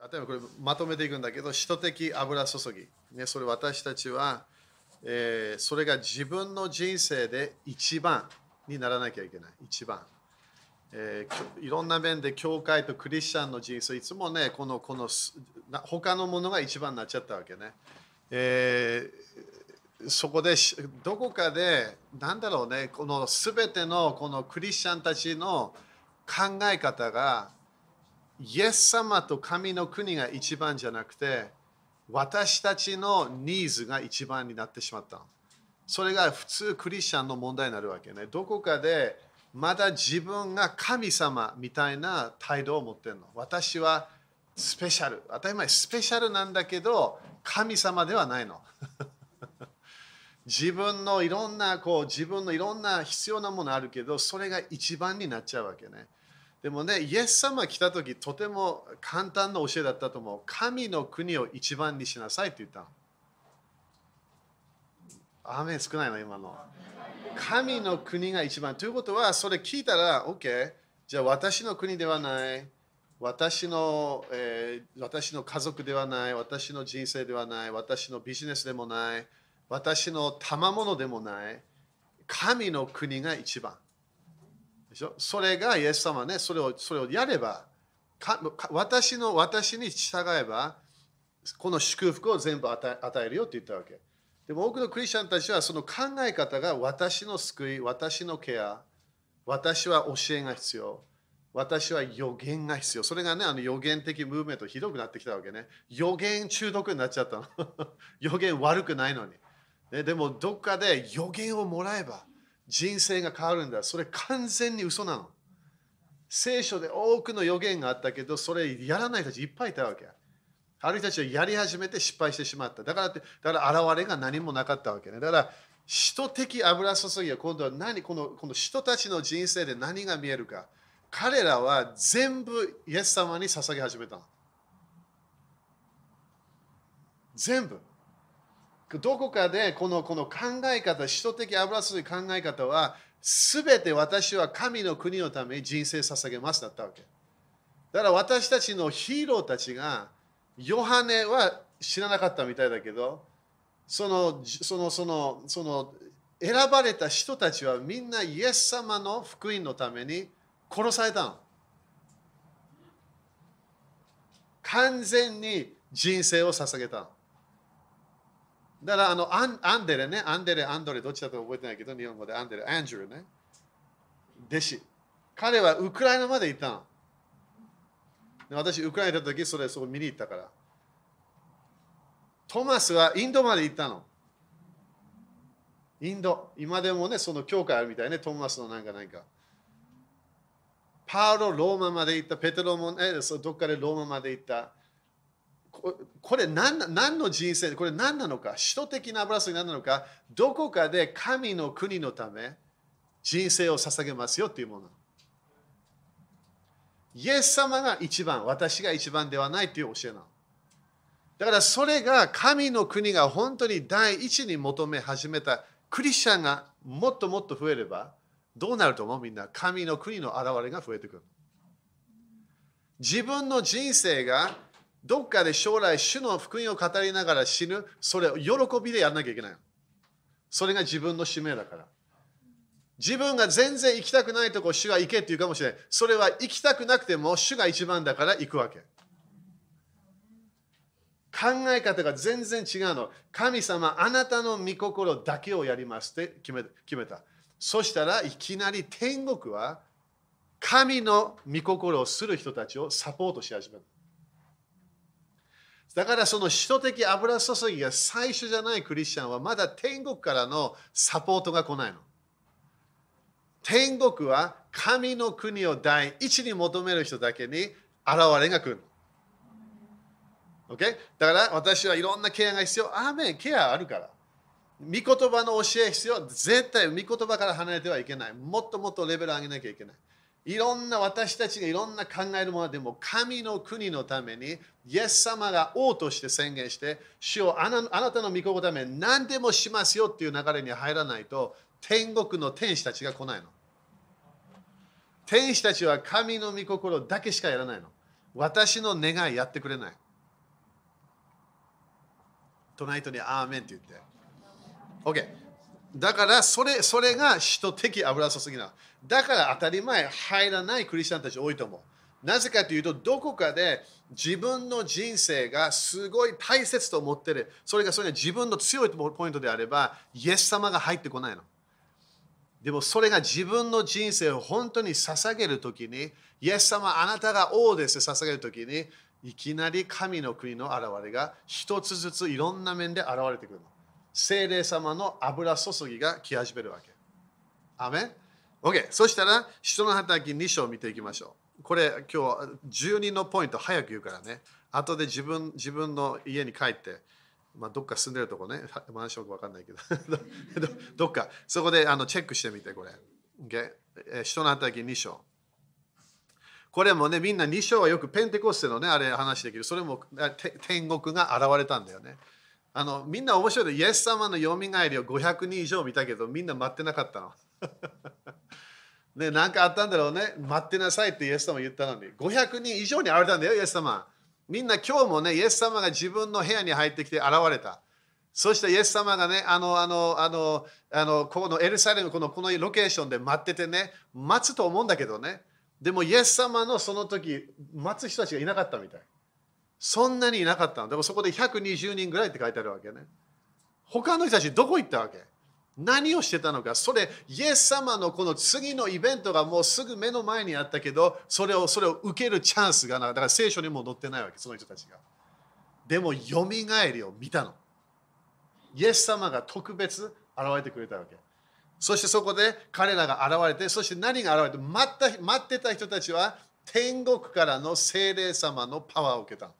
例えばこれまとめていくんだけど、使徒的油注ぎ。ね、それ私たちは、えーそれが自分の人生で一番にならなきゃいけない。一番。えーいろんな面で教会とクリスチャンの人生、いつもね、このこの他のものが一番になっちゃったわけね。えーそこでどこかで、なんだろうね、このすべてのこのクリスチャンたちの考え方が、イエス様と神の国が一番じゃなくて、私たちのニーズが一番になってしまった。それが普通クリスチャンの問題になるわけね。どこかでまだ自分が神様みたいな態度を持ってるの。私はスペシャル。当たり前スペシャルなんだけど神様ではないの。自分のいろんなこう自分のいろんな必要なものあるけどそれが一番になっちゃうわけね。でもね、イエス様来た時とても簡単な教えだったと思う。神の国を一番にしなさいって言ったの。アー少ないの今の。神の国が一番。ということは、それ聞いたら、OK、じゃあ私の国ではない、私の,、えー私の家族ではない、私の人生ではない、私のビジネスでもない、私の賜物でもない、神の国が一番。でしょ？それがイエス様ね、それをそれをやれば、か私の私に従えば、この祝福を全部与え与えるよって言ったわけ。でも多くのクリスチャンたちはその考え方が私の救い、私のケア、私は教えが必要、私は予言が必要。それがね、あの予言的ムーブメントひどくなってきたわけね。予言中毒になっちゃったの。予言悪くないのに。ね、でもどっかで予言をもらえば人生が変わるんだ。それ完全に嘘なの。聖書で多くの予言があったけど、それやらない人たちいっぱいいたわけ。ある人たちはやり始めて失敗してしまった。だからって、だから現れが何もなかったわけね。だから、使徒的油注ぎは今度は何このこの人たちの人生で何が見えるか。彼らは全部イエス様に捧げ始めたの。全部。どこかでこのこの考え方、使徒的油注ぎ考え方は、すべて私は神の国のために人生捧げますだったわけ。だから私たちのヒーローたちが、ヨハネは知らなかったみたいだけど、そのそのそのその選ばれた人たちはみんなイエス様の福音のために殺されたの。完全に人生を捧げたの。だからあのアンアンデレね、アンデレ、アンドレ、どっちだと覚えてないけど、日本語でアンデレ、アンジュルね。弟子。彼はウクライナまで行ったの。私、ウクライナ行った時、それそこ見に行ったから。トマスはインドまで行ったの。インド。今でもね、その教会あるみたいね、トマスのなんかなんか。パウロ、ローマまで行った。ペテロもね、どっかでローマまで行った。これ何何の人生これ何なのか使徒的な油注ぎ何なのかどこかで神の国のため人生を捧げますよっていうもの。イエス様が一番私が一番ではないっていう教えなの。だからそれが神の国が本当に第一に求め始めたクリスチャンがもっともっと増えればどうなると思う？みんな神の国の現れが増えてくる。自分の人生がどっかで将来主の福音を語りながら死ぬ。それを喜びでやらなきゃいけないそれが自分の使命だから。自分が全然行きたくないとこ主が行けって言うかもしれない。それは行きたくなくても主が一番だから行くわけ。考え方が全然違うの。神様あなたの御心だけをやりますって決め決めた。そしたらいきなり天国は神の御心をする人たちをサポートし始める。だからその使徒的油注ぎが最初じゃないクリスチャンはまだ天国からのサポートが来ないの。天国は神の国を第一に求める人だけに現れが来るの。Okay? だから私はいろんなケアが必要。アーメン、ケアあるから。御言葉の教え必要。絶対御言葉から離れてはいけない。もっともっとレベル上げなきゃいけない。いろんな私たちがいろんな考えるものでも神の国のためにイエス様が王として宣言して主をあなあなたの御心のために何でもしますよっていう流れに入らないと天国の天使たちが来ないの。天使たちは神の御心だけしかやらないの。私の願いやってくれない。隣人にアーメンって言って。OK。だからそれそれが使徒的油注ぎなの。だから当たり前入らないクリスチャンたち多いと思う。なぜかというと、どこかで自分の人生がすごい大切と思ってる。それがそれが自分の強いポイントであれば、イエス様が入ってこないの。でもそれが自分の人生を本当に捧げるときに、イエス様あなたが王です捧げるときに、いきなり神の国の現れが一つずついろんな面で現れてくるの。精霊様の油注ぎが来始めるわけ。アメン ?OK。そしたら、人の働き2章を見ていきましょう。これ今日12のポイント早く言うからね。後で自分自分の家に帰って、まあ、どっか住んでるとこね、マンションか分かんないけど どっか、そこであのチェックしてみて、これ。Okay? 人の働き2章。これもね、みんな2章はよくペンテコステのね、あれ話できる。それも天国が現れたんだよね。あのみんな面白いでイエス様のよみがえりを500人以上見たけど、みんな待ってなかったの。ね、なんかあったんだろうね。待ってなさいってイエス様言ったのに。500人以上に現れたんだよ、イエス様。みんな今日もね、イエス様が自分の部屋に入ってきて現れた。そしてイエス様がね、あの、あの、あの、あのこのエルサレム、このこのロケーションで待っててね、待つと思うんだけどね。でも、イエス様のその時、待つ人たちがいなかったみたい。そんなにいなかったの。でもそこで120人ぐらいって書いてあるわけね。他の人たちどこ行ったわけ？何をしてたのか。それ、イエス様のこの次のイベントがもうすぐ目の前にあったけど、それをそれを受けるチャンスがなだから聖書にも載ってないわけ、その人たちが。でも、よみがえりを見たの。イエス様が特別現れてくれたわけ。そしてそこで彼らが現れて、そして何が現れて待った待ってた人たちは天国からの精霊様のパワーを受けた。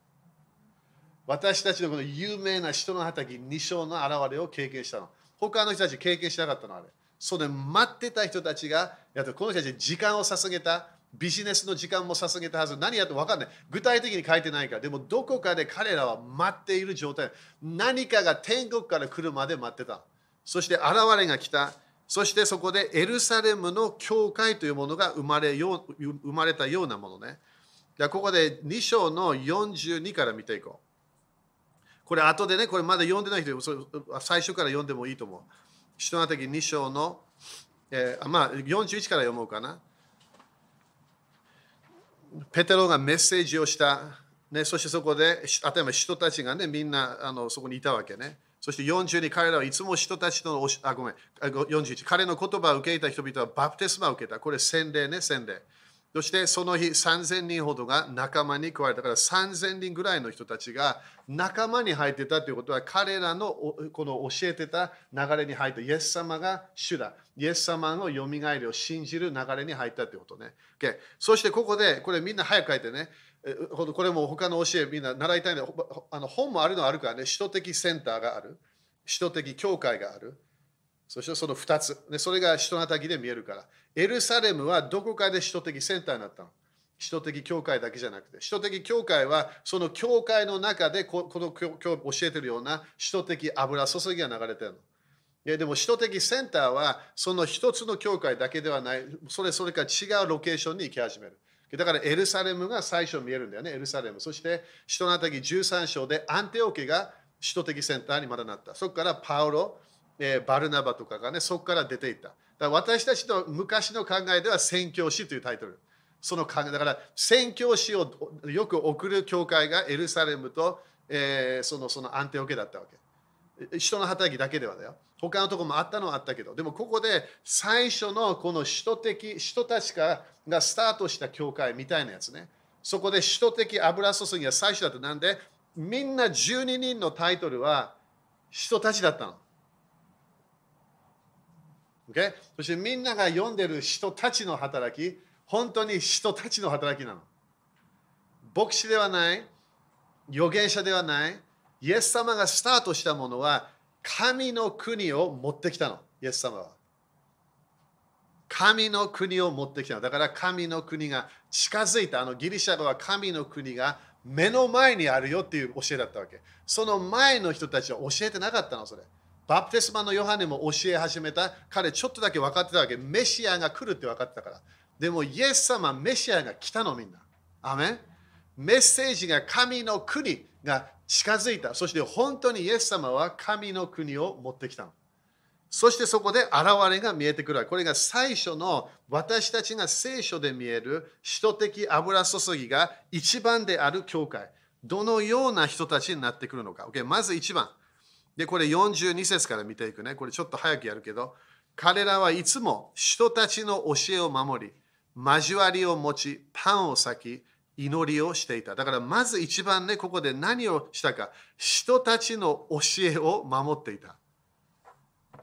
私たちのこの有名な人の畑2章の現れを経験したの。他の人たち経験しなかったのあれ。それ待ってた人たちが、やっこの人たち時間を捧げた、ビジネスの時間も捧げたはず。何やって分かんない。具体的に書いてないから。でもどこかで彼らは待っている状態。何かが天国から来るまで待ってた。そして現れが来た。そしてそこでエルサレムの教会というものが生まれよう生まれたようなものね。じゃここで2章の42から見ていこう。これ後でね、これまだ読んでない人、最初から読んでもいいと思う。人の時2章の、えー、まあ41から読もうかな。ペテロがメッセージをした。ね、そしてそこで、例えば人たちがね、みんなあのそこにいたわけね。そして40に彼らはいつも人たちの、あ、ごめん、41、彼の言葉を受けた人々はバプテスマを受けた。これ洗礼ね、洗礼。そしてその日3000人ほどが仲間に加えたから3000人ぐらいの人たちが仲間に入ってたということは彼らのこの教えてた流れに入ったイエス様が主だ。イエス様のよみがえりを信じる流れに入ったということね。Okay、そしてここでこれみんな早く書いてね。これも他の教えみんな習いたいのであの本もあるのはあるからね、首都的センターがある、首都的教会がある、そしてその2つ、ね、それが首都のたきで見えるから、エルサレムはどこかで首都的センターになったの。首都的教会だけじゃなくて、首都的教会はその教会の中でこの教教教えてるような首都的油注ぎが流れてるの。いやでも首都的センターはその一つの教会だけではない、それそれか違うロケーションに行き始める。だからエルサレムが最初見えるんだよね、エルサレム。そして、人のたき13章でアンテオケが首都的センターにまだなった。そこからパウロ、えー、バルナバとかがね、そこから出ていった。だから私たちの昔の考えでは宣教師というタイトル。その考えだから宣教師をよく送る教会がエルサレムと、えー、そのそのアンテオケだったわけ。人の働きだけではだよ。他のとこもあったのはあったけど、でもここで最初のこの首都的、人たちがスタートした教会みたいなやつね。そこで首都的油注ぎが最初だった。なんで、みんな12人のタイトルは人たちだったの。Okay? そしてみんなが読んでる人たちの働き、本当に人たちの働きなの。牧師ではない、預言者ではない、イエス様がスタートしたものは神の国を持ってきたの、イエス様は。神の国を持ってきたの。だから神の国が近づいた。あのギリシャ語は神の国が目の前にあるよっていう教えだったわけ。その前の人たちは教えてなかったの、それ。バプテスマのヨハネも教え始めた。彼ちょっとだけ分かってたわけ。メシアが来るって分かってたから。でもイエス様、メシアが来たのみんな。アメンメッセージが神の国が近づいた。そして本当にイエス様は神の国を持ってきたの。そしてそこで現れが見えてくる。これが最初の私たちが聖書で見える使徒的油注ぎが一番である教会。どのような人たちになってくるのか。Okay、まず一番。で、これ42節から見ていくね。これちょっと早くやるけど、彼らはいつも人たちの教えを守り、交わりを持ち、パンを裂き、祈りをしていた。だからまず一番ね、ここで何をしたか、人たちの教えを守っていた。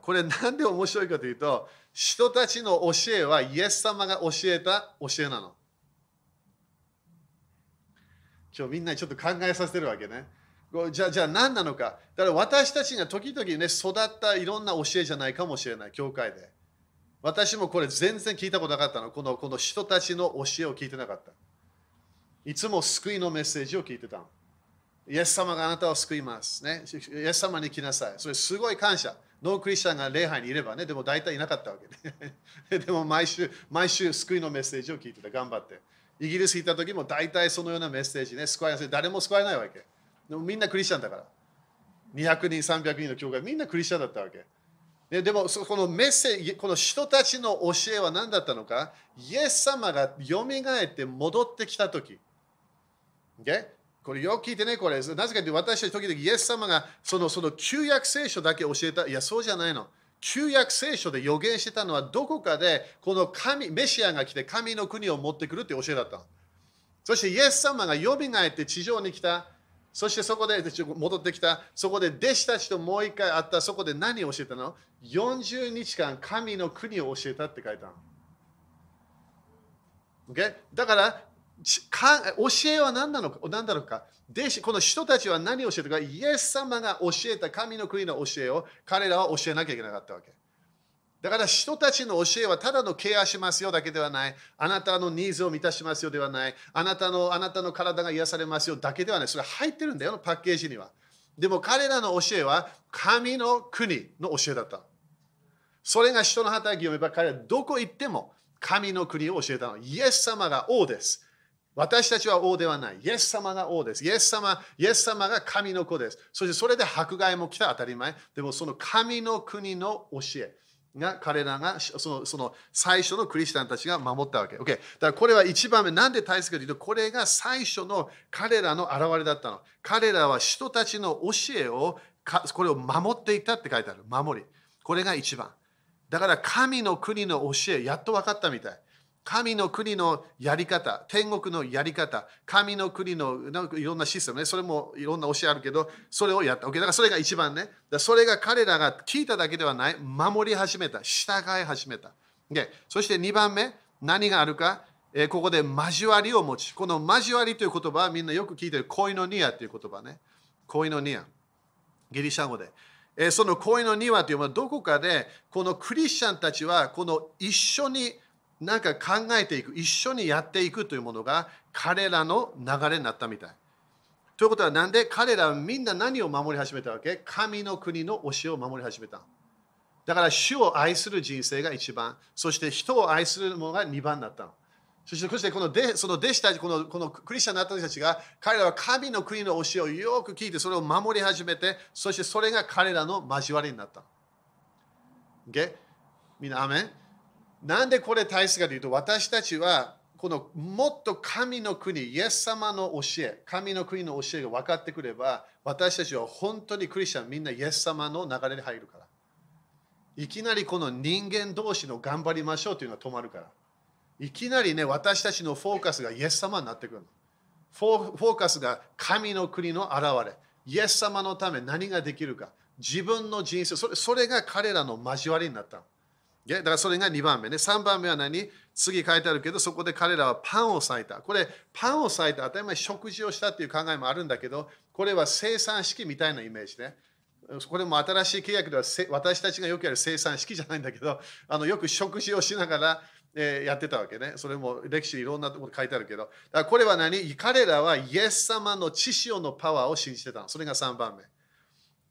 これなんで面白いかというと、人たちの教えはイエス様が教えた教えなの。今日みんなちょっと考えさせてるわけね。じゃあ、じゃあ何なのか。だから私たちが時々ね、育ったいろんな教えじゃないかもしれない、教会で。私もこれ全然聞いたことなかったの。このこの人たちの教えを聞いてなかった。いつも救いのメッセージを聞いてたの。イエス様があなたを救います。ね、イエス様に来なさい。それすごい感謝。ノークリスチャンが礼拝にいればね、でも大体いなかったわけね。でも毎週、毎週救いのメッセージを聞いてた。頑張って。イギリス行った時も大体そのようなメッセージね、救われやすい。誰も救われないわけ。でもみんなクリスチャンだから。200人、300人の教会、みんなクリスチャンだったわけ。ででも、このメッセージ、この人たちの教えは何だったのか、イエス様がよみがえって戻ってきたとき。Okay? これよく聞いてね、これ。なぜかというと、私たち時々イエス様がそのその旧約聖書だけ教えた。いや、そうじゃないの。旧約聖書で予言してたのはどこかでこの神メシアが来て神の国を持ってくるって教えだった。そしてイエス様がよみがえって地上に来た。そしてそこで戻ってきた。そこで弟子たちともう一回会った。そこで何を教えたの ?40 日間神の国を教えたって書いたの。Okay? だから教えは何なのか？何だろうか？弟子この人たちは何を教えたか？イエス様が教えた神の国の教えを彼らは教えなきゃいけなかったわけ。だから人たちの教えはただのケアしますよだけではない。あなたのニーズを満たしますよではない。あなたのあなたの体が癒されますよだけではない。それ入ってるんだよ、パッケージには。でも彼らの教えは神の国の教えだった。それが人の働きを読めば彼はどこ行っても神の国を教えたの。イエス様が王です。私たちは王ではない。イエス様が王です。イエス様イエス様が神の子です。そしてそれで迫害も来た当たり前。でもその神の国の教え。が彼らがそのその最初のクリスチャンたちが守ったわけ。OK。だからこれは一番目、なんで大切かというと、これが最初の彼らの現れだったの。彼らは人たちの教えを、これを守っていたって書いてある。守り。これが一番。だから神の国の教え、やっと分かったみたい。神の国のやり方、天国のやり方、神の国のなんかいろんなシステムね、それもいろんな教えあるけど、それをやった。OK、だからそれが一番ね。だそれが彼らが聞いただけではない、守り始めた、従い始めた。で、そして2番目、何があるか、えー、ここで交わりを持ち。この交わりという言葉はみんなよく聞いてる、恋のニアという言葉ね。恋のニア。ギリシャ語で。えー、その恋の庭というのはどこかで、このクリスチャンたちは、この一緒になんか考えていく、一緒にやっていくというものが彼らの流れになったみたい。ということはなんで彼らはみんな何を守り始めたわけ？神の国の教えを守り始めた。だから主を愛する人生が一番、そして人を愛するものが二番になったそしてそしてこのでその弟子たちこの、このクリスチャンになった人たちが、彼らは神の国の教えをよく聞いて、それを守り始めて、そしてそれが彼らの交わりになった。Okay? みんな、アメン？なんでこれ大切かというと、私たちはこのもっと神の国、イエス様の教え、神の国の教えが分かってくれば、私たちは本当にクリスチャンみんなイエス様の流れに入るから。いきなりこの人間同士の頑張りましょうというのは止まるから。いきなりね、私たちのフォーカスがイエス様になってくるフォーカスが神の国の現れ。イエス様のため何ができるか。自分の人生、それそれが彼らの交わりになった。だからそれが2番目ね。3番目は何？次書いてあるけど、そこで彼らはパンを裂いた。これ、パンを裂いた。当たり前食事をしたっていう考えもあるんだけど、これは生産式みたいなイメージね。これも新しい契約では私たちがよくやる生産式じゃないんだけど、あのよく食事をしながら、えー、やってたわけね。それも歴史いろんなところ書いてあるけど、だからこれは何？彼らはイエス様の知識のパワーを信じてたの。それが3番目。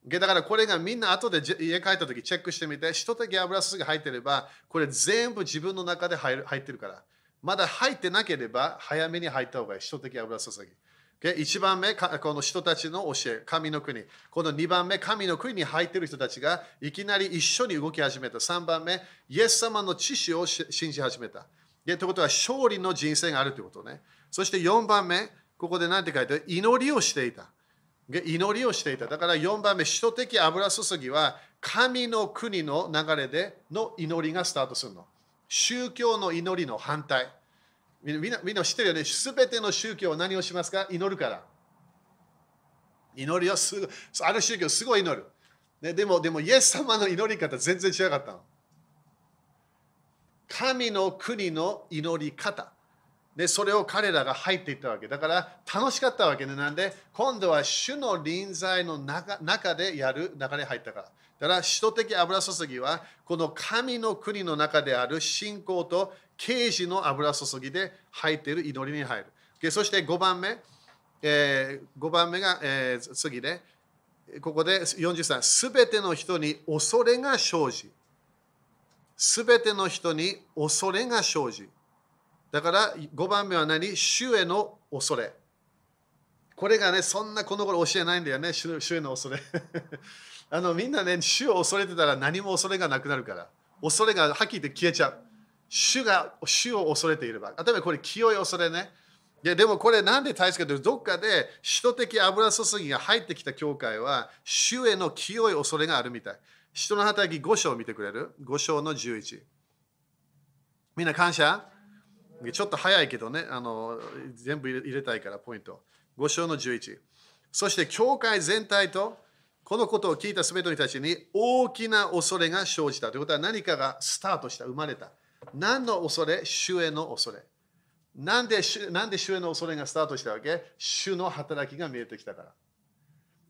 だからこれがみんな後で家帰った時チェックしてみて、一滴油すが入ってれば、これ全部自分の中で入る入ってるから。まだ入ってなければ早めに入った方がいい。一滴油注ぎ。1番目、この人たちの教え、神の国。この2番目、神の国に入っている人たちがいきなり一緒に動き始めた。3番目、イエス様の知識を信じ始めた。ということは勝利の人生があるということね。そして4番目、ここで何て書いてある？祈りをしていた。祈りをしていた。だから4番目、首都的油注ぎは神の国の流れでの祈りがスタートするの。宗教の祈りの反対。みんなみんな知ってるよね？すべての宗教は何をしますか？祈るから。祈りをすぐ、ある宗教すごい祈る。ね、でも、でも、イエス様の祈り方全然違かったの。神の国の祈り方。で、それを彼らが入っていったわけ。だから楽しかったわけね。なんで、今度は主の臨在の中中でやる流れ入ったから。だから、使徒的油注ぎは、この神の国の中である信仰と刑事の油注ぎで入っている祈りに入るで。そして5番目、えー、5番目が、えー、次で、ここで43、すべての人に恐れが生じ、すべての人に恐れが生じ。だから5番目は何？主への恐れ。これがね、そんなこの頃教えないんだよね、主への恐れ。あのみんなね、主を恐れてたら何も恐れがなくなるから。恐れがはっきり言って消えちゃう。主が主を恐れていれば。例えばこれ清い恐れね。ででもこれなんで大切かというと、どっかで首都的油注ぎが入ってきた教会は、主への清い恐れがあるみたい。人の働き5章を見てくれる ?5 章の11。みんな感謝？ちょっと早いけどね、あの全部入れたいからポイント。5章の11。そして教会全体とこのことを聞いたすべての人たちに大きな恐れが生じたということは何かがスタートした、生まれた。何の恐れ？主への恐れ。なんでなんで主への恐れがスタートしたわけ？主の働きが見えてきたから。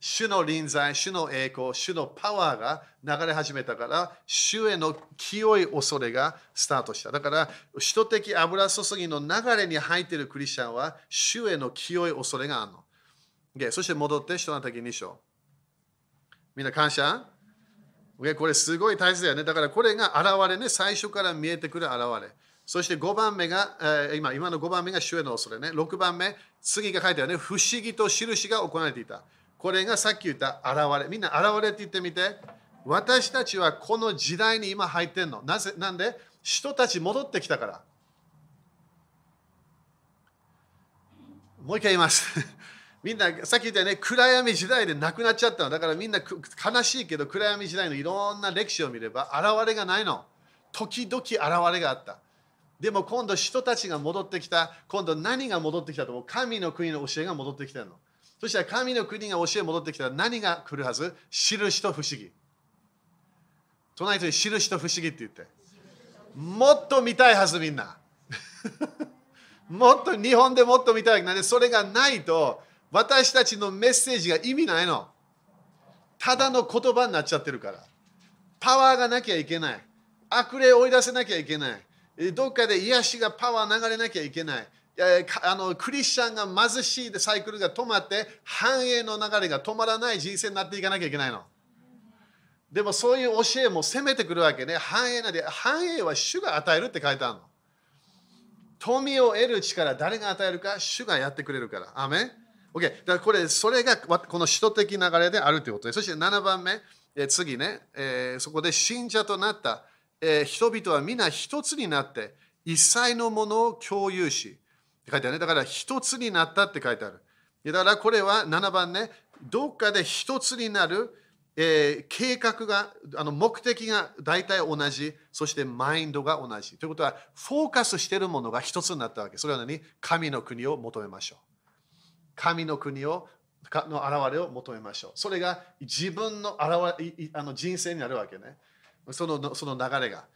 主の臨在、主の栄光、主のパワーが流れ始めたから、主への清い恐れがスタートした。だから、首都的油注ぎの流れに入っているクリスチャンは、主への清い恐れがあるの。Okay、そして戻って、人の時2章。みんな感謝、okay、これすごい大切だよね。だからこれが現れね、最初から見えてくる現れ。そして5番目が、えー、今今の5番目が主への恐れね。6番目、次が書いてあるね、不思議と印が行われていた。これがさっき言った現れ。みんな現れって言ってみて。私たちはこの時代に今入ってんの。なぜなんで？人たち戻ってきたから。もう一回言います。みんなさっき言ったよね、暗闇時代でなくなっちゃったの。だからみんな悲しいけど暗闇時代のいろんな歴史を見れば現れがないの。時々現れがあった。でも今度人たちが戻ってきた。今度何が戻ってきたと思う？神の国の教えが戻ってきたの。そしたら神の国が教え戻ってきたら何が来るはず？印と不思議。隣人に印と不思議って言って。もっと見たいはずみんな。もっと日本でもっと見たい。なんでそれがないと私たちのメッセージが意味ないの。ただの言葉になっちゃってるから。パワーがなきゃいけない。悪霊を追い出せなきゃいけない。どっかで癒しがパワー流れなきゃいけない。あのクリスチャンが貧しいでサイクルが止まって繁栄の流れが止まらない人生になっていかなきゃいけないの。でもそういう教えも攻めてくるわけね。繁栄なんで、繁栄は主が与えるって書いてあるの。富を得る力、誰が与えるか、主がやってくれるから。アメン ?OK。だからこれ、それがこの首都的流れであるということで。そして7番目、え次ね、えー、そこで信者となった、えー、人々は皆一つになって、一切のものを共有し、って書いてあるね。だから一つになったって書いてある。だからこれは7番ね、どっかで一つになる、えー、計画が、あの目的が大体同じ、そしてマインドが同じ。ということは、フォーカスしているものが一つになったわけ。それは何？神の国を求めましょう。神の国をの現れを求めましょう。それが自分の現れあの人生になるわけね。そのその流れが。だか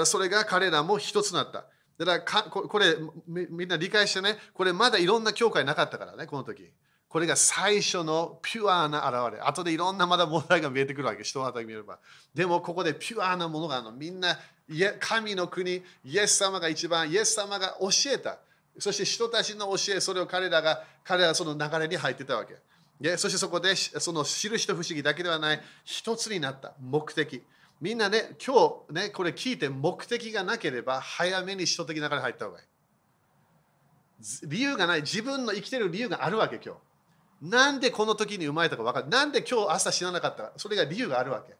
らそれが彼らも一つになった。だからかこれみんな理解してね、これまだいろんな教会なかったからね、この時。これが最初のピュアな現れ。後でいろんなまだ問題が見えてくるわけ、人の働き見れば。でもここでピュアなものがあるの。みんな、神の国、イエス様が一番、イエス様が教えた。そして人たちの教え、それを彼らが、彼らはその流れに入ってたわけ。でそしてそこで、その印と不思議だけではない、一つになった目的。みんなね、今日ね、これ聞いて目的がなければ早めに首都的な中に入った方がいい。理由がない。自分の生きてる理由があるわけ、今日。なんでこの時に生まれたか分かる。なんで今日朝死ななかったか。それが理由があるわけ。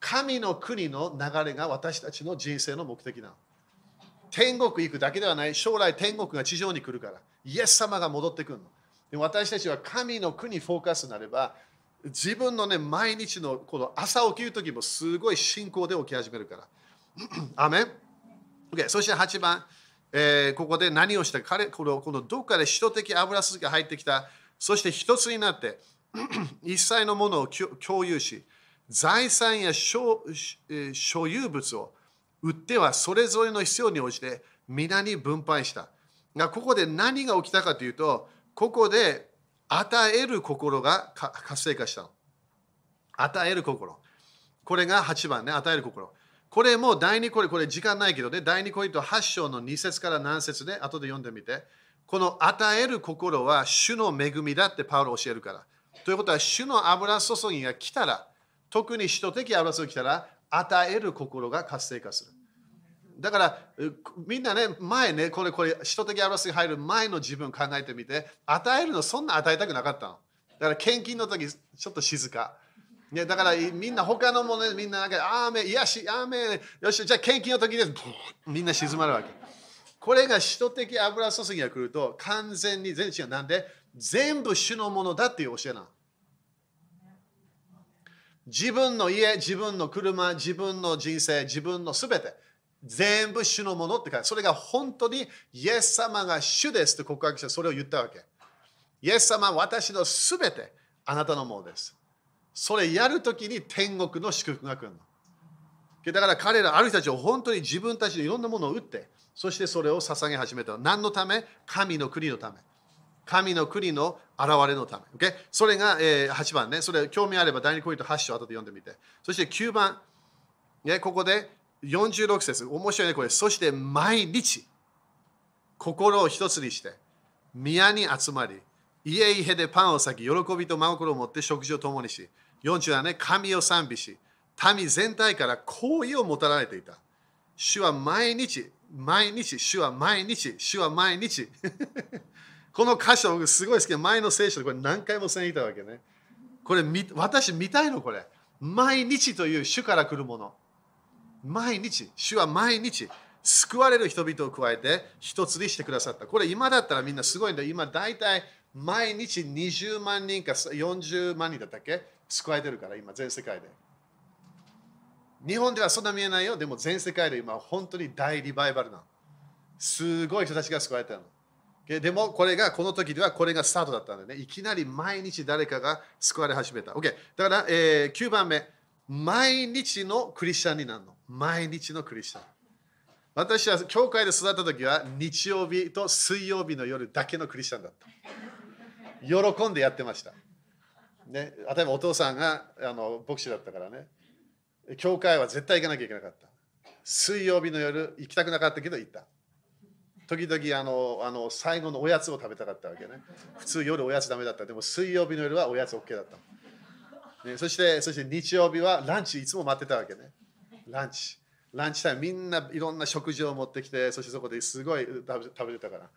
神の国の流れが私たちの人生の目的なの。天国行くだけではない。将来天国が地上に来るから。イエス様が戻ってくるの。で私たちは神の国フォーカスになれば、自分のね、毎日のこの朝起きる時もすごい信仰で起き始めるから。アメン、okay、そして8番、えー、ここで何をした彼このこのどっかで使徒的油すが入ってきた。そして一つになって、一切のものを共有し、財産や所有物を売ってはそれぞれの必要に応じて皆に分配した。がここで何が起きたかというと、ここで与える心が活性化したの。与える心。これが8番ね、与える心。これも第2コリ、これ時間ないけどね、第2コリと8章の2節から何節で、後で読んでみて。この与える心は主の恵みだってパウロ教えるから。ということは、主の油注ぎが来たら、特に使徒的油注ぎが来たら、与える心が活性化する。だからみんなね、前ね、これ、これ、使徒的油注ぎ入る前の自分考えてみて、与えるのそんな与えたくなかったの。だから献金の時ちょっと静か。ね、だからみんな他のものみんななんか、あーめ、癒し、あーめ、よし、じゃあ献金の時ですみんな静まるわけ。これが使徒的油注ぎが来ると完全に全然違う。なんで全部主のものだっていう教えなの。自分の家、自分の車、自分の人生、自分のすべて。全部主のものって書いてそれが本当にイエス様が主ですと告白してそれを言ったわけ。イエス様は私のすべてあなたのものです。それやるときに天国の祝福が来るの。だから彼ら、ある人たちは本当に自分たちのいろんなものを打って、そしてそれを捧げ始めた。何のため？神の国のため。神の国の現れのため。Okay? それが、えー、8番ね。それ興味あれば第2コイント8章後で読んでみて。そして9番、ね、ここで46節面白いねこれ。そして毎日、心を一つにして、宮に集まり、家々でパンを裂き、喜びと真心を持って食事を共にし、47ね、神を賛美し、民全体から好意をもたられていた。主は毎日、毎日、主は毎日、主は毎日。この箇所、僕すごい好き前の聖書でこれ何回も線いたわけね。これ、私見たいのこれ。毎日という主から来るもの。毎日、主は毎日、救われる人々を加えて一つにしてくださった。これ今だったらみんなすごいんだ。今大体毎日20万人か40万人だったっけ？救われてるから今全世界で。日本ではそんな見えないよ。でも全世界で今本当に大リバイバルなすごい人たちが救われてるの。でもこれがこの時ではこれがスタートだったんでね。いきなり毎日誰かが救われ始めた。OK。だから、えー、9番目。毎日のクリスチャンになるの。毎日のクリスチャン。私は教会で育った時は日曜日と水曜日の夜だけのクリスチャンだった。喜んでやってました。ね、例えばお父さんがあの牧師だったからね、教会は絶対行かなきゃいけなかった。水曜日の夜行きたくなかったけど行った。時々あのあの最後のおやつを食べたかったわけね。普通夜おやつダメだった。でも水曜日の夜はおやつ OK だった。ね、そしてそして日曜日はランチいつも待ってたわけね。ランチ。ランチタイムみんないろんな食事を持ってきて、そしてそこですごい食べてたから。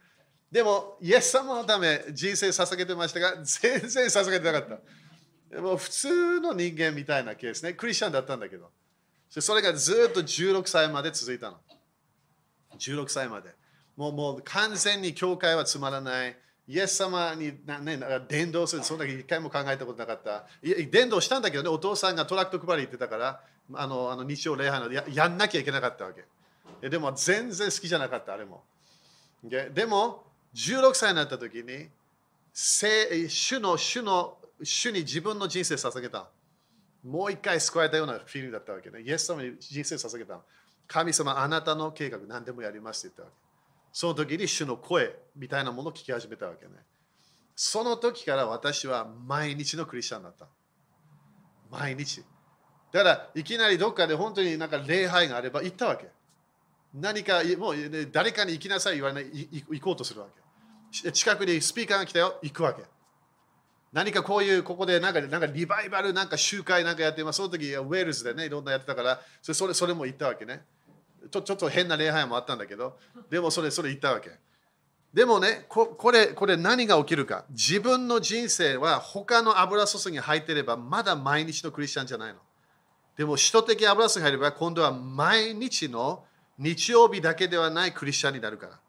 でも、イエス様のため人生捧げてましたが、全然捧げてなかった。でも普通の人間みたいなケースね。クリスチャンだったんだけど。それがずっと16歳まで続いたの。16歳まで。もうもう完全に教会はつまらない。イエス様にな、ね、伝道する、そんな一回も考えたことなかった。伝道したんだけどね、お父さんがトラック配り行ってたから、あのあの日曜礼拝のややんなきゃいけなかったわけ。でも全然好きじゃなかった、あれも。でも、16歳になった時に、主の主の主に自分の人生捧げた。もう一回救われたようなフィーリングだったわけね。イエス様に人生捧げた。神様、あなたの計画何でもやりますって言ったわけ。その時に主の声みたいなものを聞き始めたわけね。その時から私は毎日のクリスチャンだった。毎日。だからいきなりどっかで本当になんか礼拝があれば行ったわけ。何かもう誰かに行きなさい言わない行こうとするわけ。近くにスピーカーが来たよ行くわけ。何かこういうここでなんかなんかリバイバルなんか集会なんかやってその時ウェールズでねいろんなやってたからそれそれも行ったわけね。ちょちょっと変な礼拝もあったんだけどでもそれそれ行ったわけ。でもねこ、これ、これ何が起きるか。自分の人生は他の油注ぎが入ってれば、まだ毎日のクリスチャンじゃないの。でも、首都的油注ぎが入れば、今度は毎日の日曜日だけではないクリスチャンになるから。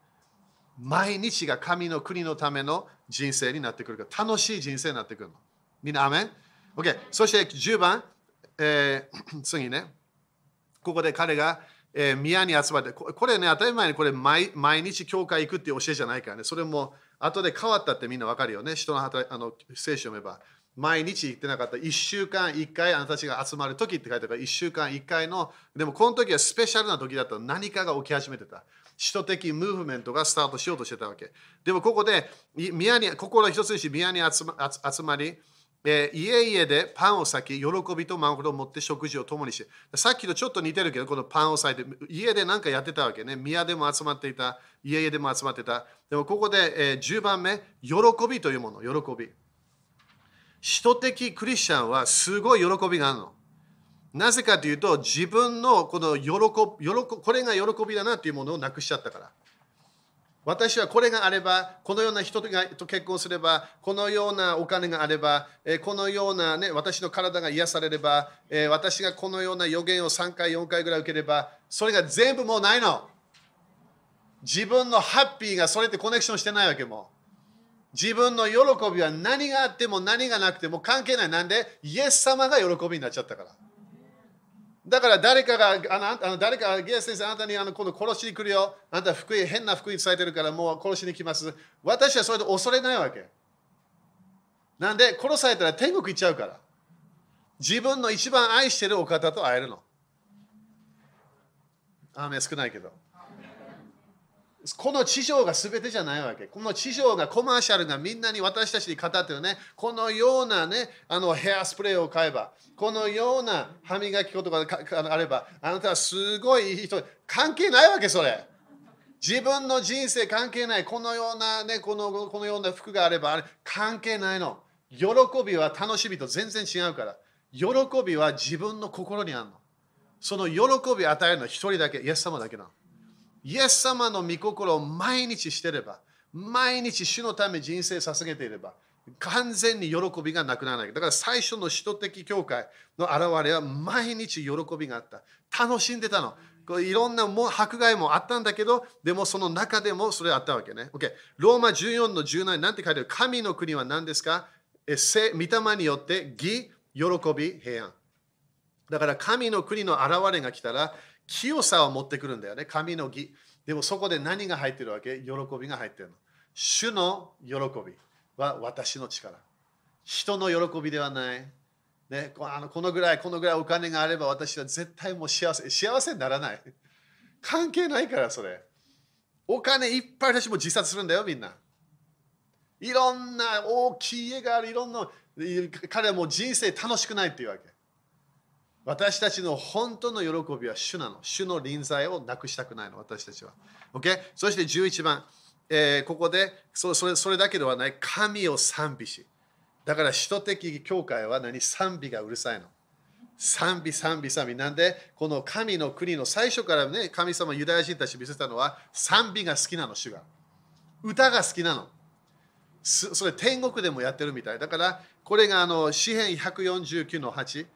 毎日が神の国のための人生になってくるから、楽しい人生になってくるの。みんな、アメン ?OK。そして10番、えー、次ね。ここで彼が、えー、宮に集まって、これね、当たり前にこれ毎日教会行くっていう教えじゃないからね、それも後で変わったってみんなわかるよね、人の働あの聖書を読めば。毎日行ってなかった。1週間1回あなたたちが集まる時って書いてあるから1週間1回のでもこの時はスペシャルな時だった何かが起き始めてた。首都的ムーブメントがスタートしようとしてたわけ。でもここで宮に心一つにし宮に集まりえー、家々でパンを裂き、喜びと満足を持って食事を共にして、さっきとちょっと似てるけど、このパンを裂いて、家で何かやってたわけね。宮でも集まっていた、家々でも集まってた。でもここで、えー、10番目、喜びというもの、喜び。使徒的クリスチャンはすごい喜びがあるの。なぜかというと、自分のこの喜び、これが喜びだなというものをなくしちゃったから。私はこれがあれば、このような人と結婚すれば、このようなお金があれば、このような、ね、私の体が癒されれば、私がこのような予言を3回、4回ぐらい受ければ、それが全部もうないの。自分のハッピーがそれってコネクションしてないわけも。自分の喜びは何があっても何がなくても関係ない。なんで？イエス様が喜びになっちゃったから。だから誰かが、あの誰かがゲイ先生、あなたにあの今度殺しに来るよ。あなた福音、変な福音伝えてるからもう殺しに来ます。私はそれで恐れないわけ。なんで殺されたら天国行っちゃうから。自分の一番愛してるお方と会えるの。雨少ないけど。この地上が全てじゃないわけ。この地上がコマーシャルがみんなに私たちに語ってるね。このようなね、あのヘアスプレーを買えば、このような歯磨き粉とかがあれば、あなたはすごいいい人。関係ないわけ、それ。自分の人生関係ない。このようなね、このこのような服があれば、あれ関係ないの。喜びは楽しみと全然違うから。喜びは自分の心にあるの。その喜びを与えるのは一人だけ、イエス様だけなの。イエス様の御心を毎日してれば、毎日主のため人生捧げていれば、完全に喜びがなくならない。だから最初の使徒的教会の現れは毎日喜びがあった。楽しんでたの。いろんなも迫害もあったんだけど、でもその中でもそれあったわけね。OK。ローマ14の17なんて書いてある？神の国は何ですか？え御霊によって義、喜び、平安。だから神の国の現れが来たら、清さを持ってくるんだよね。神の義。でもそこで何が入ってるわけ？喜びが入ってるの。主の喜びは私の力。人の喜びではない。ね、あのこのぐらい、このぐらいお金があれば私は絶対もう幸せ。幸せにならない。関係ないから、それ。お金いっぱい私も自殺するんだよ、みんな。いろんな大きい家がある、いろんな、彼はもう人生楽しくないっていうわけ。私たちの本当の喜びは主なの。主の臨在をなくしたくないの、私たちは。Okay? そして11番、えー、ここでそれそれだけではない、神を賛美し。だから、首都的教会は何？賛美がうるさいの。賛美、賛美、賛美。なんで、この神の国の最初からね、神様、ユダヤ人たち見せたのは、賛美が好きなの、主が。歌が好きなの。それ天国でもやってるみたい。だから、これがあの詩篇149の8。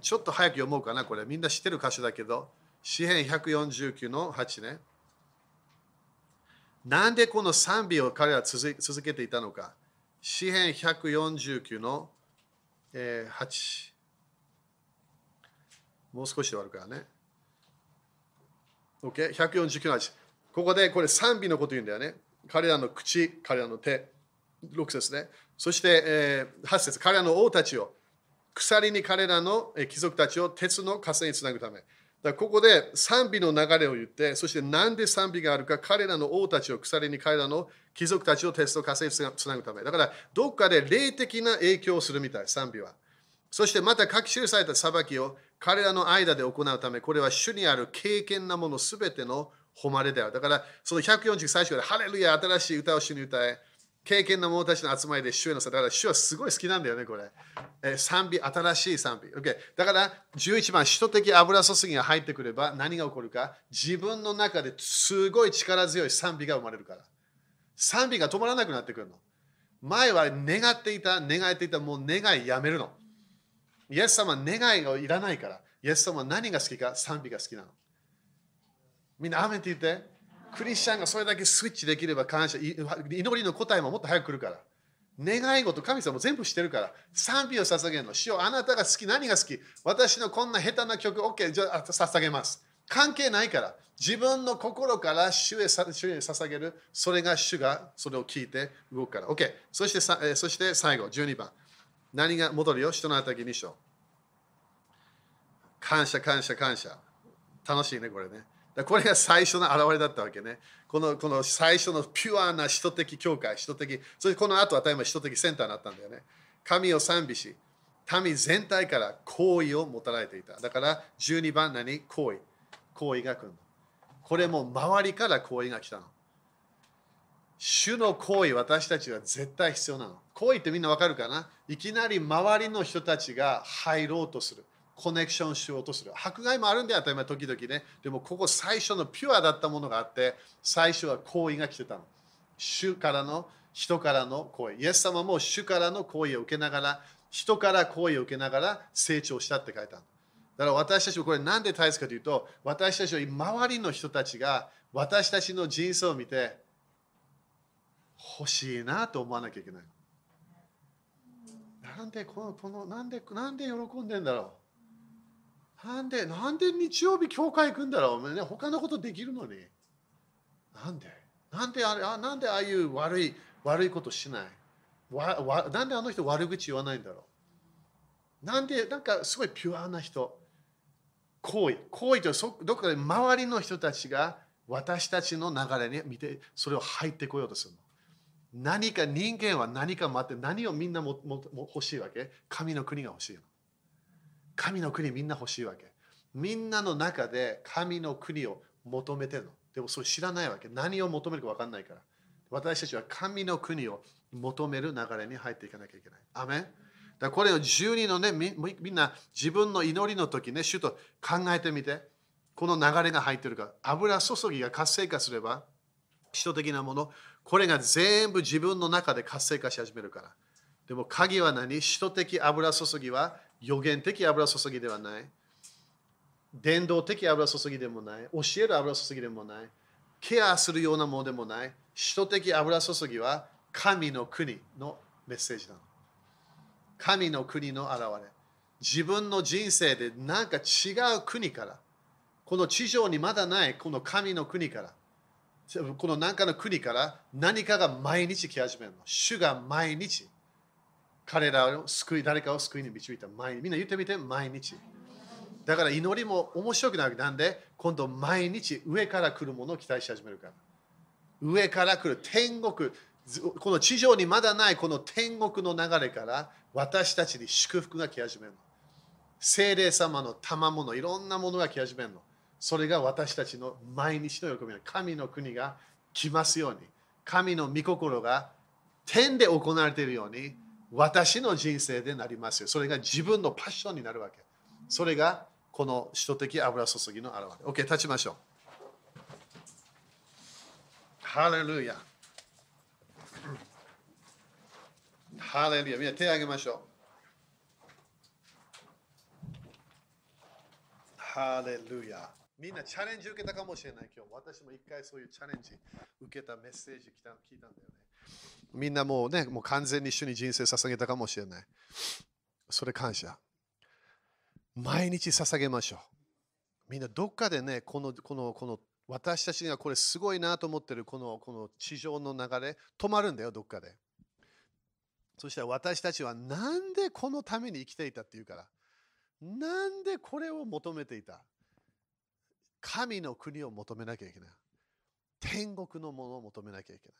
ちょっと早く読もうかな、これ。みんな知ってる箇所だけど、詩編149の8ね。なんでこの賛美を彼らは続けていたのか。詩編149の、えー、8。もう少しで終わるからね。OK、149の8。ここでこれ賛美のこと言うんだよね。彼らの口、彼らの手。6節ね。そして、えー、8節彼らの王たちを鎖に彼らの貴族たちを鉄の枷につなぐため。だここで賛美の流れを言って、そしてなんで賛美があるか、彼らの王たちを鎖に彼らの貴族たちを鉄の枷につなぐため。だから、どっかで霊的な影響をするみたい、賛美は。そしてまた書き記された裁きを彼らの間で行うため、これは主にある経験なものすべての誉れである。だから、その140最初からハレルヤ、新しい歌を主に歌え。経験の者たちの集まりで主へのさ、だから主はすごい好きなんだよね、これ。え賛美、新しい賛美。Okay、だから11番、首都的油注ぎが入ってくれば何が起こるか、自分の中ですごい力強い賛美が生まれるから。賛美が止まらなくなってくるの。前は願っていた、願っていた、もう願いやめるの。イエス様願いがいらないから。イエス様は何が好きか賛美が好きなの。みんな、アメって言って。クリスチャンがそれだけスイッチできれば感謝。祈りの答えももっと早く来るから。願い事、神様も全部してるから。賛美を捧げるの。主よあなたが好き、何が好き私のこんな下手な曲、OK、じゃあ捧げます。関係ないから。自分の心から主へ主へ捧げる。それが主がそれを聞いて動くから。OK。そしてさ、そして最後、12番。何が戻るよ人のあたき2章。感謝、感謝、感謝。楽しいね、これね。これが最初の現れだったわけね。このこの最初のピュアな人的教会、人的、そしてこの後はたま人的センターになったんだよね。神を賛美し、民全体から好意をもたられていた。だから12番何？好意。好意が来るの。これも周りから好意が来たの。主の行為、私たちは絶対必要なの。行為ってみんなわかるかな？いきなり周りの人たちが入ろうとする。コネクションしようとする。迫害もあるんで当たり前、時々ね。でもここ最初のピュアだったものがあって、最初は行為が来てたの。主からの人からの行為。イエス様も主からの行為を受けながら、人から行為を受けながら成長したって書いてある。だから私たちはこれ何で大切かというと、私たちは周りの人たちが私たちの人生を見て欲しいなと思わなきゃいけない。なんでこのこのなんでなんで喜んでんだろうなんでなんで日曜日教会行くんだろう、ね、他のことできるのに。なんで？なんであれあなんでああいう悪い悪いことしない？わわなんであの人悪口言わないんだろう？なんでなんかすごいピュアな人。行為行為とそどこかで周りの人たちが私たちの流れに見てそれを入ってこようとするの。何か人間は何か待って何をみんなももも欲しいわけ？神の国が欲しいの。神の国みんな欲しいわけ。みんなの中で神の国を求めてるの。でもそれ知らないわけ。何を求めるか分かんないから。私たちは神の国を求める流れに入っていかなきゃいけない。アメン。だこれを12のねみ、みんな自分の祈りの時ね、主と考えてみて、この流れが入ってるか、油注ぎが活性化すれば、人的なもの、これが全部自分の中で活性化し始めるから。でも鍵は何？人的油注ぎは予言的油注ぎではない。伝道的油注ぎでもない。教える油注ぎでもない。ケアするようなものでもない。人的油注ぎは神の国のメッセージなの。神の国の現れ自分の人生で何か違う国からこの地上にまだないこの神の国からこの何かの国から何かが毎日来始めるの主が毎日彼らを救い誰かを救いに導いた毎日みんな言ってみて毎日だから祈りも面白くなるなんで今度毎日上から来るものを期待し始めるから上から来る天国この地上にまだないこの天国の流れから私たちに祝福が来始めるの。精霊様の賜物、いろんなものが来始めるの。それが私たちの毎日の喜び神の国が来ますように。神の御心が天で行われているように、私の人生でなりますよ。それが自分のパッションになるわけ。それがこの首都的油注ぎの表れ。OK、立ちましょう。ハレルヤ。ハレルヤ。みんな手を挙げましょう。ハレルヤ。みんなチャレンジ受けたかもしれない今日。私も一回そういうチャレンジ受けたメッセージ聞いた聞いたんだよね。みんなもうね、もう完全に一緒に人生捧げたかもしれない。それ感謝。毎日捧げましょう。みんなどっかでね、この、この、この、私たちがこれすごいなと思ってるこのこの地上の流れ止まるんだよ、どっかで。そして私たちはなんでこのために生きていたっていうから。なんでこれを求めていた神の国を求めなきゃいけない。天国のものを求めなきゃいけない。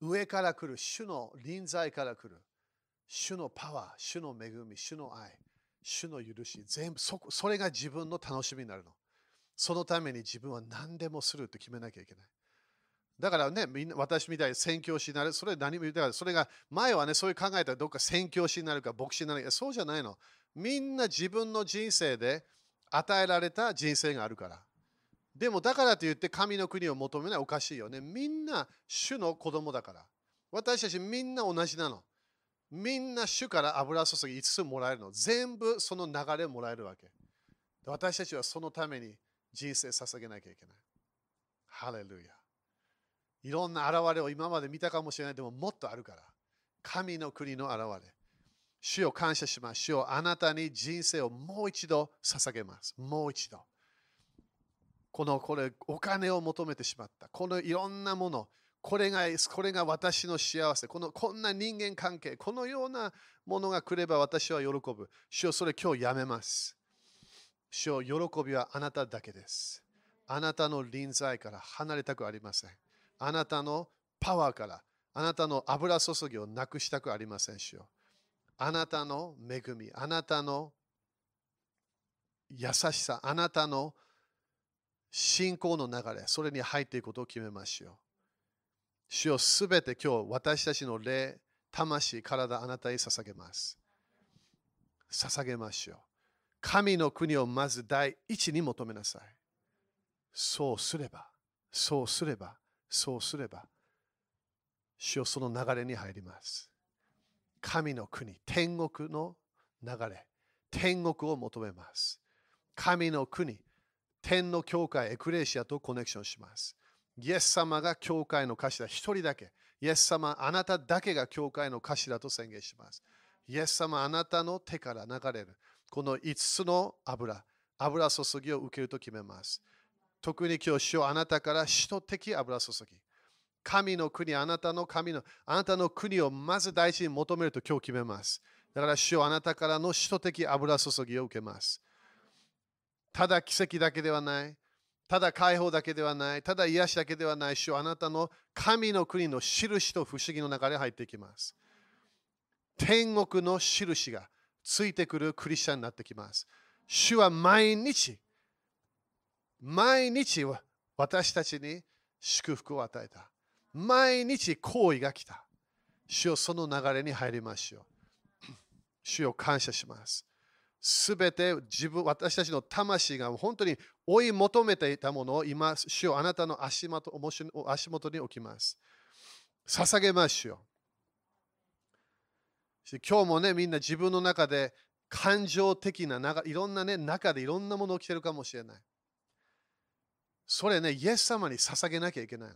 上から来る主の臨在から来る主のパワー、主の恵み、主の愛、主の許し、全部そそれが自分の楽しみになるの。そのために自分は何でもするって決めなきゃいけない。だからね、みんな私みたいに宣教師になる、それ何も言ってない。それが前はね、そういう考えたらどっか宣教師になるか牧師になるか、そうじゃないの。みんな自分の人生で与えられた人生があるから。でもだからといって神の国を求めないおかしいよね。みんな主の子供だから。私たちみんな同じなの。みんな主から油注ぎ5つもらえるの。全部その流れをもらえるわけ。私たちはそのために人生捧げなきゃいけない。ハレルヤ。いろんな現れを今まで見たかもしれない。でももっとあるから。神の国の現れ。主を感謝します。主をあなたに人生をもう一度捧げます。もう一度。このこれお金を求めてしまった。このいろんなもの。これがこれが私の幸せ。このこんな人間関係。このようなものが来れば私は喜ぶ。主をそれ今日やめます。主を喜びはあなただけです。あなたの臨在から離れたくありません。あなたのパワーから、あなたの油注ぎをなくしたくありません。主よあなたの恵み、あなたの優しさ、あなたの信仰の流れ、それに入っていくことを決めましょう。主をすべて今日、私たちの霊、魂、体、あなたへ捧げます。捧げましょう。神の国をまず第一に求めなさい。そうすれば、そうすれば、そうすれば、主をその流れに入ります。神の国、天国の流れ、天国を求めます。神の国、天の教会、エクレシアとコネクションします。イエス様が教会の頭、一人だけ。イエス様、あなただけが教会の頭と宣言します。イエス様、あなたの手から流れる。この5つの油、油注ぎを受けると決めます。特に今日、主をあなたから使徒的油注ぎ。神の国、あなたの神の、あなたの国をまず大事に求めると今日決めます。だから主をあなたからの使徒的油注ぎを受けます。ただ奇跡だけではない。ただ解放だけではない。ただ癒しだけではない。主はあなたの神の国の印と不思議の中で入っていきます。天国の印がついてくるクリスチャンになってきます。主は毎日、毎日私たちに祝福を与えた。毎日行為が来た。主をその流れに入りましょう。主を感謝します。すべて自分、私たちの魂が本当に追い求めていたものを今、主をあなたの足元足元に置きます。捧げましょう。今日もね、みんな自分の中で感情的な、いろんなね、中でいろんなもの起きてるかもしれない。それね、イエス様に捧げなきゃいけない。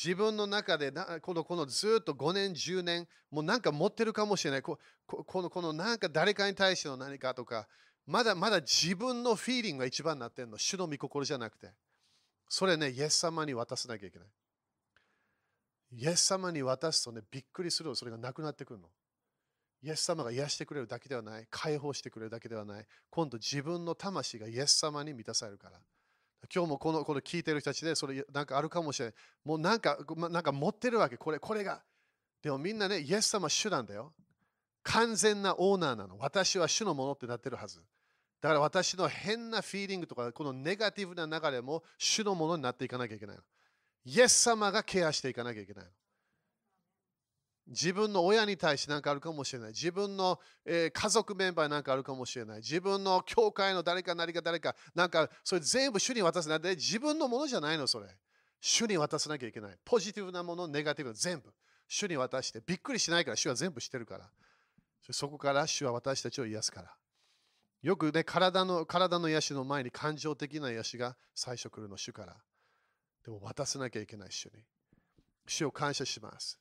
自分の中でなこのこのずっと5年、10年、もうなんか持ってるかもしれない。ここのこのなんか誰かに対しての何かとか、まだまだ自分のフィーリングが一番になってるの。主の御心じゃなくて。それね、イエス様に渡さなきゃいけない。イエス様に渡すとね、びっくりする。それがなくなってくるの。イエス様が癒してくれるだけではない。解放してくれるだけではない。今度自分の魂がイエス様に満たされるから。今日もこのこの聞いてる人たちでそれなんかあるかもしれない。もうなんかなんか持ってるわけ。これこれが。でもみんなね、イエス様主なんだよ。完全なオーナーなの。私は主のものってなってるはず。だから私の変なフィーリングとか、このネガティブな流れも主のものになっていかなきゃいけないの。イエス様がケアしていかなきゃいけないの。自分の親に対して何かあるかもしれない。自分の、えー、家族メンバーに何かあるかもしれない。自分の教会の誰か何か誰か、なんかそれ全部主に渡すなで自分のものじゃないの、それ。主に渡さなきゃいけない。ポジティブなもの、ネガティブな全部。主に渡して。びっくりしないから、主は全部してるから。そこから主は私たちを癒すから。よくね、体の体の癒しの前に感情的な癒しが最初来るの、主から。でも渡さなきゃいけない、主に。主を感謝します。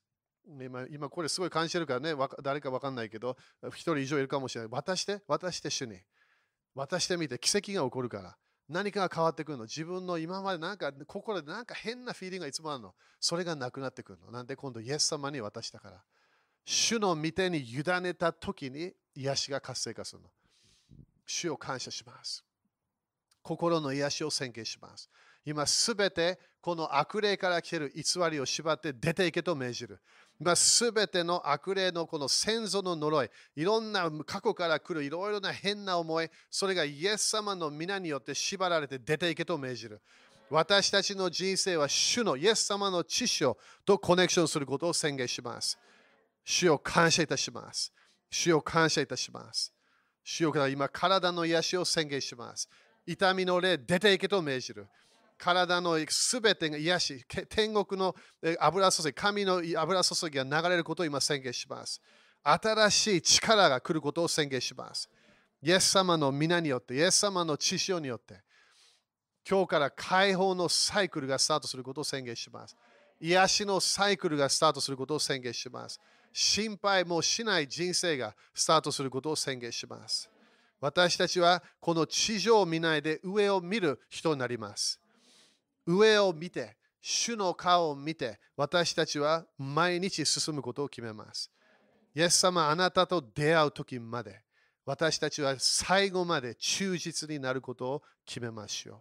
今今これすごい感じてるからね、誰か分かんないけど、一人以上いるかもしれない。渡して、渡して主に。渡してみて奇跡が起こるから。何かが変わってくるの。自分の今までなんか心でなんか変なフィーリングがいつもあるの。それがなくなってくるの。なんで今度イエス様に渡したから。主の御手に委ねた時に癒しが活性化するの。主を感謝します。心の癒しを宣言します。今すべてこの悪霊から来てる偽りを縛って出ていけと命じる。今すべての悪霊のこの先祖の呪い、いろんな過去から来るいろいろな変な思い、それがイエス様の皆によって縛られて出ていけと命じる。私たちの人生は主のイエス様の知識とコネクションすることを宣言します。主を感謝いたします。主を感謝いたします。主よ今、体の癒しを宣言します。痛みの霊出ていけと命じる。体のすべてが癒し、天国の油注ぎ、神の油注ぎが流れることを今宣言します。新しい力が来ることを宣言します。イエス様の皆によって、イエス様の知識によって、今日から解放のサイクルがスタートすることを宣言します。癒しのサイクルがスタートすることを宣言します。心配もしない人生がスタートすることを宣言します。私たちはこの地上を見ないで上を見る人になります。上を見て、主の顔を見て、私たちは毎日進むことを決めます。イエス様、あなたと出会う時まで、私たちは最後まで忠実になることを決めましょう。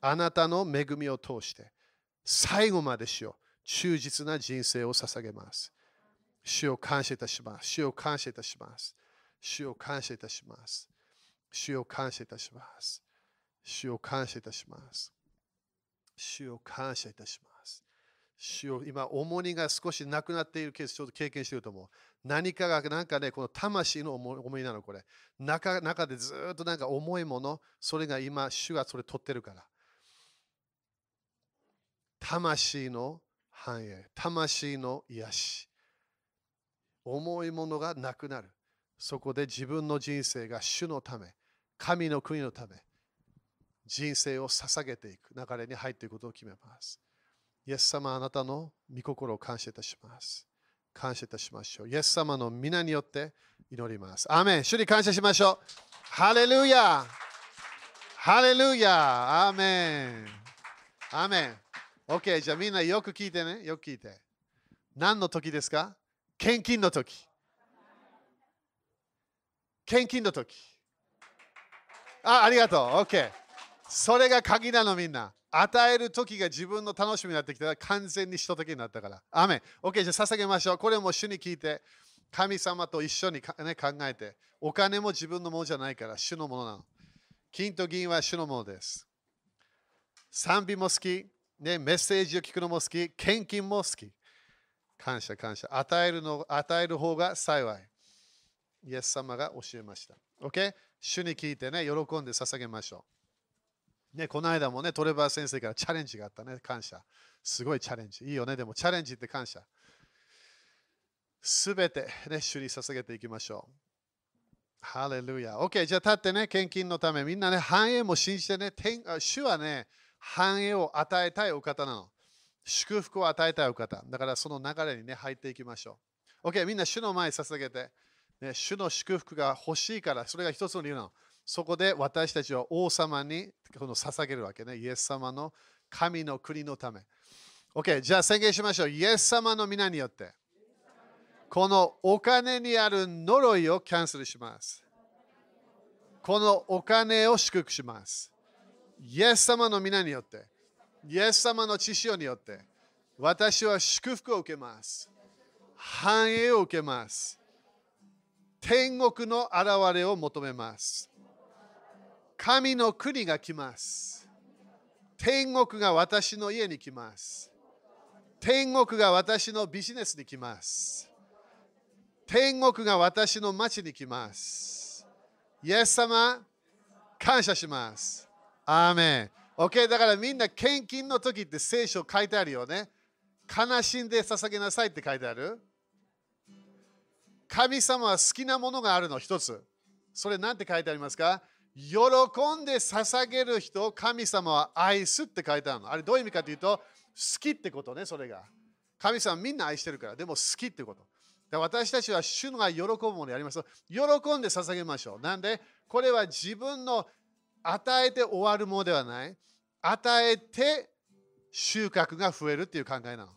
あなたの恵みを通して、最後までしよう。忠実な人生を捧げます。主を感謝いたします。主を感謝いたします。主を感謝いたします。主を感謝いたします。主を感謝いたします。主を感謝いたします。主を今、重荷が少しなくなっているケース、ちょっと経験していると思う。何かが、なんかね、この魂の重いなの、これ。中中でずっとなんか重いもの、それが今、主がそれ取ってるから。魂の繁栄、魂の癒し。重いものがなくなる。そこで自分の人生が主のため、神の国のため、人生を捧げていく流れに入っていくことを決めます。イエス様、あなたの御心を感謝いたします。感謝いたしましょう。イエス様の皆によって祈ります。アメン主に感謝しましょう。ハレルヤハレルヤアーメンアメン OK、じゃあみんなよく聞いてね。よく聞いて。何の時ですか？献金の時。献金の時。あ、ありがとう。OK。それが鍵なのみんな。与える時が自分の楽しみになってきたら完全にひと時になったから。アメン。OK、じゃあ捧げましょう。これも主に聞いて、神様と一緒に、ね、考えて、お金も自分のものじゃないから、主のものなの。金と銀は主のものです。賛美も好き、ね、メッセージを聞くのも好き、献金も好き。感謝感謝。与えるの与える方が幸い。イエス様が教えました。OK? 主に聞いてね、喜んで捧げましょう。ね、この間もね、トレバー先生からチャレンジがあったね、感謝。すごいチャレンジ。いいよね、でもチャレンジって感謝。すべて、ね、主に捧げていきましょう。ハレルヤ。OK、じゃあ立ってね、献金のため、みんなね、繁栄も信じてね、天主はね、繁栄を与えたいお方なの。祝福を与えたいお方。だからその流れにね、入っていきましょう。OK、みんな主の前に捧げて、ね、主の祝福が欲しいから、それが一つの理由なの。そこで私たちは王様にこの捧げるわけね。イエス様の神の国のため。OK、じゃあ宣言しましょう。イエス様の皆によって、このお金にある呪いをキャンセルします。このお金を祝福します。イエス様の皆によって、イエス様の知識によって、私は祝福を受けます。繁栄を受けます。天国の現れを求めます。神の国が来ます。天国が私の家に来ます。天国が私のビジネスに来ます。天国が私の町に来ます。イエス様、感謝します。アーメン。OK、だからみんな献金の時って聖書書いてあるよね。悲しんで捧げなさいって書いてある。神様は好きなものがあるの、一つ。それ何て書いてありますか？喜んで捧げる人を神様は愛すって書いてあるの。あれどういう意味かというと、好きってことね、それが。神様みんな愛してるから、でも好きってこと。だ私たちは主が喜ぶものやりますと、喜んで捧げましょう。なんで、これは自分の与えて終わるものではない。与えて収穫が増えるっていう考えなの。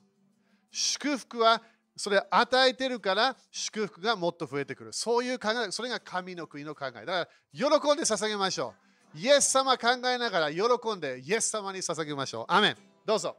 祝福はそれを与えてるから祝福がもっと増えてくる。そういう考え、それが神の国の考え。だから喜んで捧げましょう。イエス様考えながら喜んでイエス様に捧げましょう。アメン。どうぞ。